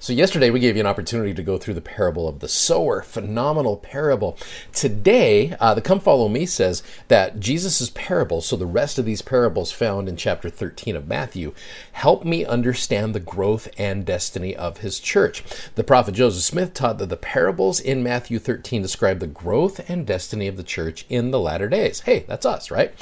So, yesterday we gave you an opportunity to go through the parable of the sower. Phenomenal parable. Today, uh, the Come Follow Me says that Jesus' parable, so the rest of these parables found in chapter 13 of Matthew, help me understand the growth and destiny of his church. The prophet Joseph Smith taught that the parables in Matthew 13 describe the growth and destiny of the church in the latter days. Hey, that's us, right?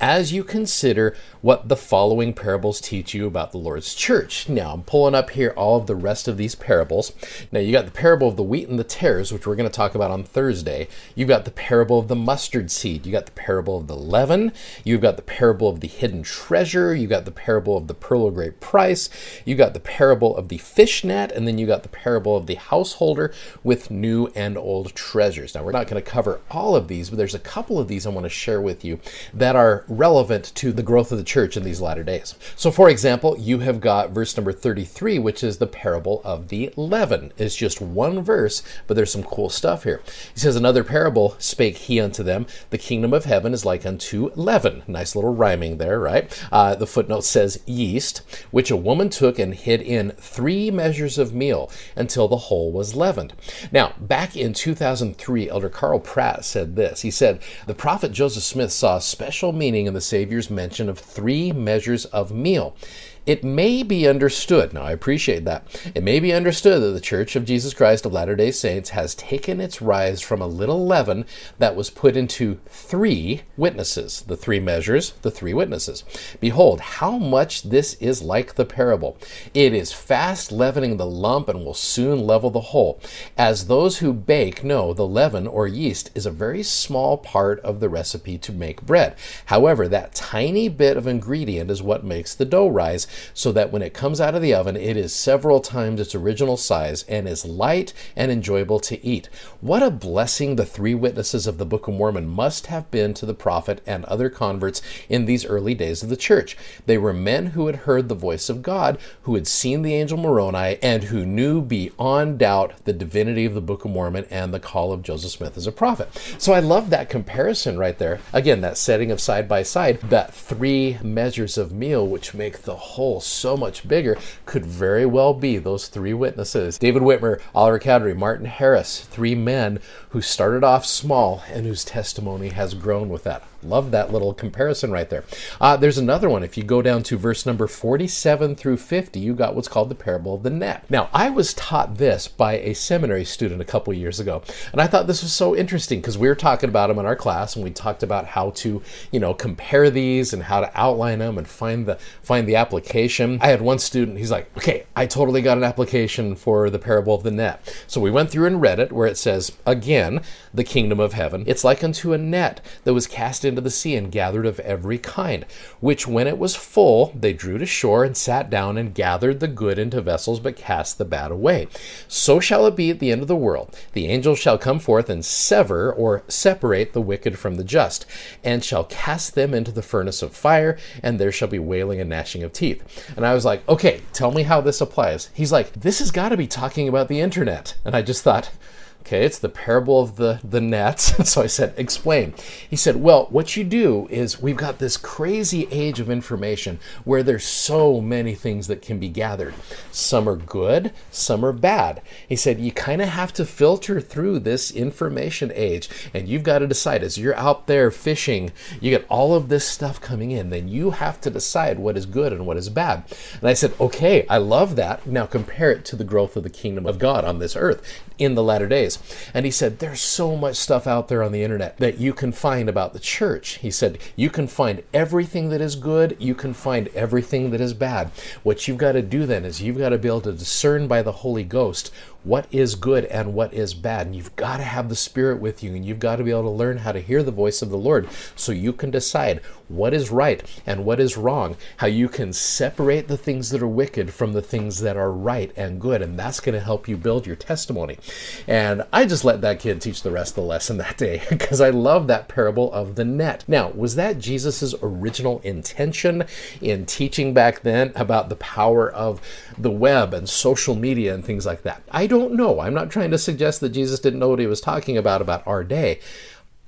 As you consider what the following parables teach you about the Lord's church. Now, I'm pulling up here all of the rest of these parables. Now, you got the parable of the wheat and the tares, which we're going to talk about on Thursday. You've got the parable of the mustard seed. You got the parable of the leaven. You've got the parable of the hidden treasure. You got the parable of the pearl of great price. You got the parable of the fish net, and then you got the parable of the householder with new and old treasures. Now, we're not going to cover all of these, but there's a couple of these I want to share with you that are relevant to the growth of the church in these latter days. So, for example, you have got verse number 33, which is the parable of the leaven. It's just one verse, but there's some cool stuff here. He says, Another parable spake he unto them, The kingdom of heaven is like unto leaven. Nice little rhyming there, right? Uh, the footnote says, Yeast, which a woman took and hid in three measures of meal until the whole was leavened. Now, back in 2003, Elder Carl Pratt said this. He said, The prophet Joseph Smith saw a special meaning in the Savior's mention of three measures of meal. It may be understood, now I appreciate that, it may be understood that the Church of Jesus Christ of Latter day Saints has taken its rise from a little leaven that was put into three witnesses, the three measures, the three witnesses. Behold, how much this is like the parable. It is fast leavening the lump and will soon level the whole. As those who bake know, the leaven or yeast is a very small part of the recipe to make bread. However, that tiny bit of ingredient is what makes the dough rise so that when it comes out of the oven, it is several times its original size and is light and enjoyable to eat. What a blessing the three witnesses of the Book of Mormon must have been to the prophet and other converts in these early days of the church. They were men who had heard the voice of God, who had seen the angel Moroni, and who knew beyond doubt the divinity of the Book of Mormon and the call of Joseph Smith as a prophet. So I love that comparison right there. Again, that setting of side by side, that three measures of meal, which make the whole so much bigger could very well be those three witnesses David Whitmer, Oliver Cowdery, Martin Harris, three men who started off small and whose testimony has grown with that. Love that little comparison right there. Uh, there's another one. If you go down to verse number 47 through 50, you got what's called the parable of the net. Now, I was taught this by a seminary student a couple years ago, and I thought this was so interesting because we were talking about them in our class, and we talked about how to, you know, compare these and how to outline them and find the find the application. I had one student. He's like, "Okay, I totally got an application for the parable of the net." So we went through and read it, where it says, "Again, the kingdom of heaven. It's like unto a net that was cast into the sea and gathered of every kind, which when it was full, they drew to shore and sat down and gathered the good into vessels, but cast the bad away. So shall it be at the end of the world. The angel shall come forth and sever or separate the wicked from the just, and shall cast them into the furnace of fire, and there shall be wailing and gnashing of teeth. And I was like, okay, tell me how this applies. He's like, this has got to be talking about the internet. And I just thought, Okay, it's the parable of the, the nets. so I said, explain. He said, well, what you do is we've got this crazy age of information where there's so many things that can be gathered. Some are good, some are bad. He said, you kind of have to filter through this information age, and you've got to decide as you're out there fishing, you get all of this stuff coming in, then you have to decide what is good and what is bad. And I said, okay, I love that. Now compare it to the growth of the kingdom of God on this earth in the latter days. And he said, There's so much stuff out there on the internet that you can find about the church. He said, You can find everything that is good, you can find everything that is bad. What you've got to do then is you've got to be able to discern by the Holy Ghost what is good and what is bad. And you've got to have the Spirit with you, and you've got to be able to learn how to hear the voice of the Lord so you can decide what is right and what is wrong, how you can separate the things that are wicked from the things that are right and good. And that's going to help you build your testimony. And I just let that kid teach the rest of the lesson that day because I love that parable of the net. Now, was that Jesus's original intention in teaching back then about the power of the web and social media and things like that? I don't know. I'm not trying to suggest that Jesus didn't know what he was talking about about our day.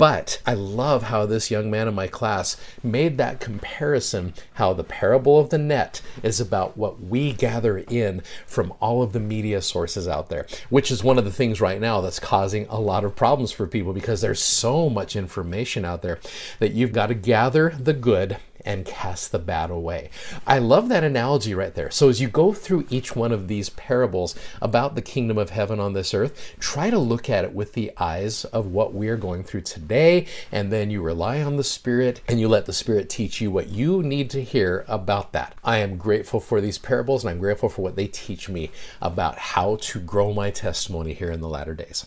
But I love how this young man in my class made that comparison how the parable of the net is about what we gather in from all of the media sources out there, which is one of the things right now that's causing a lot of problems for people because there's so much information out there that you've got to gather the good and cast the bad away. I love that analogy right there. So, as you go through each one of these parables about the kingdom of heaven on this earth, try to look at it with the eyes of what we are going through today, and then you rely on the Spirit and you let the Spirit teach you what you need to hear about that. I am grateful for these parables and I'm grateful for what they teach me about how to grow my testimony here in the latter days.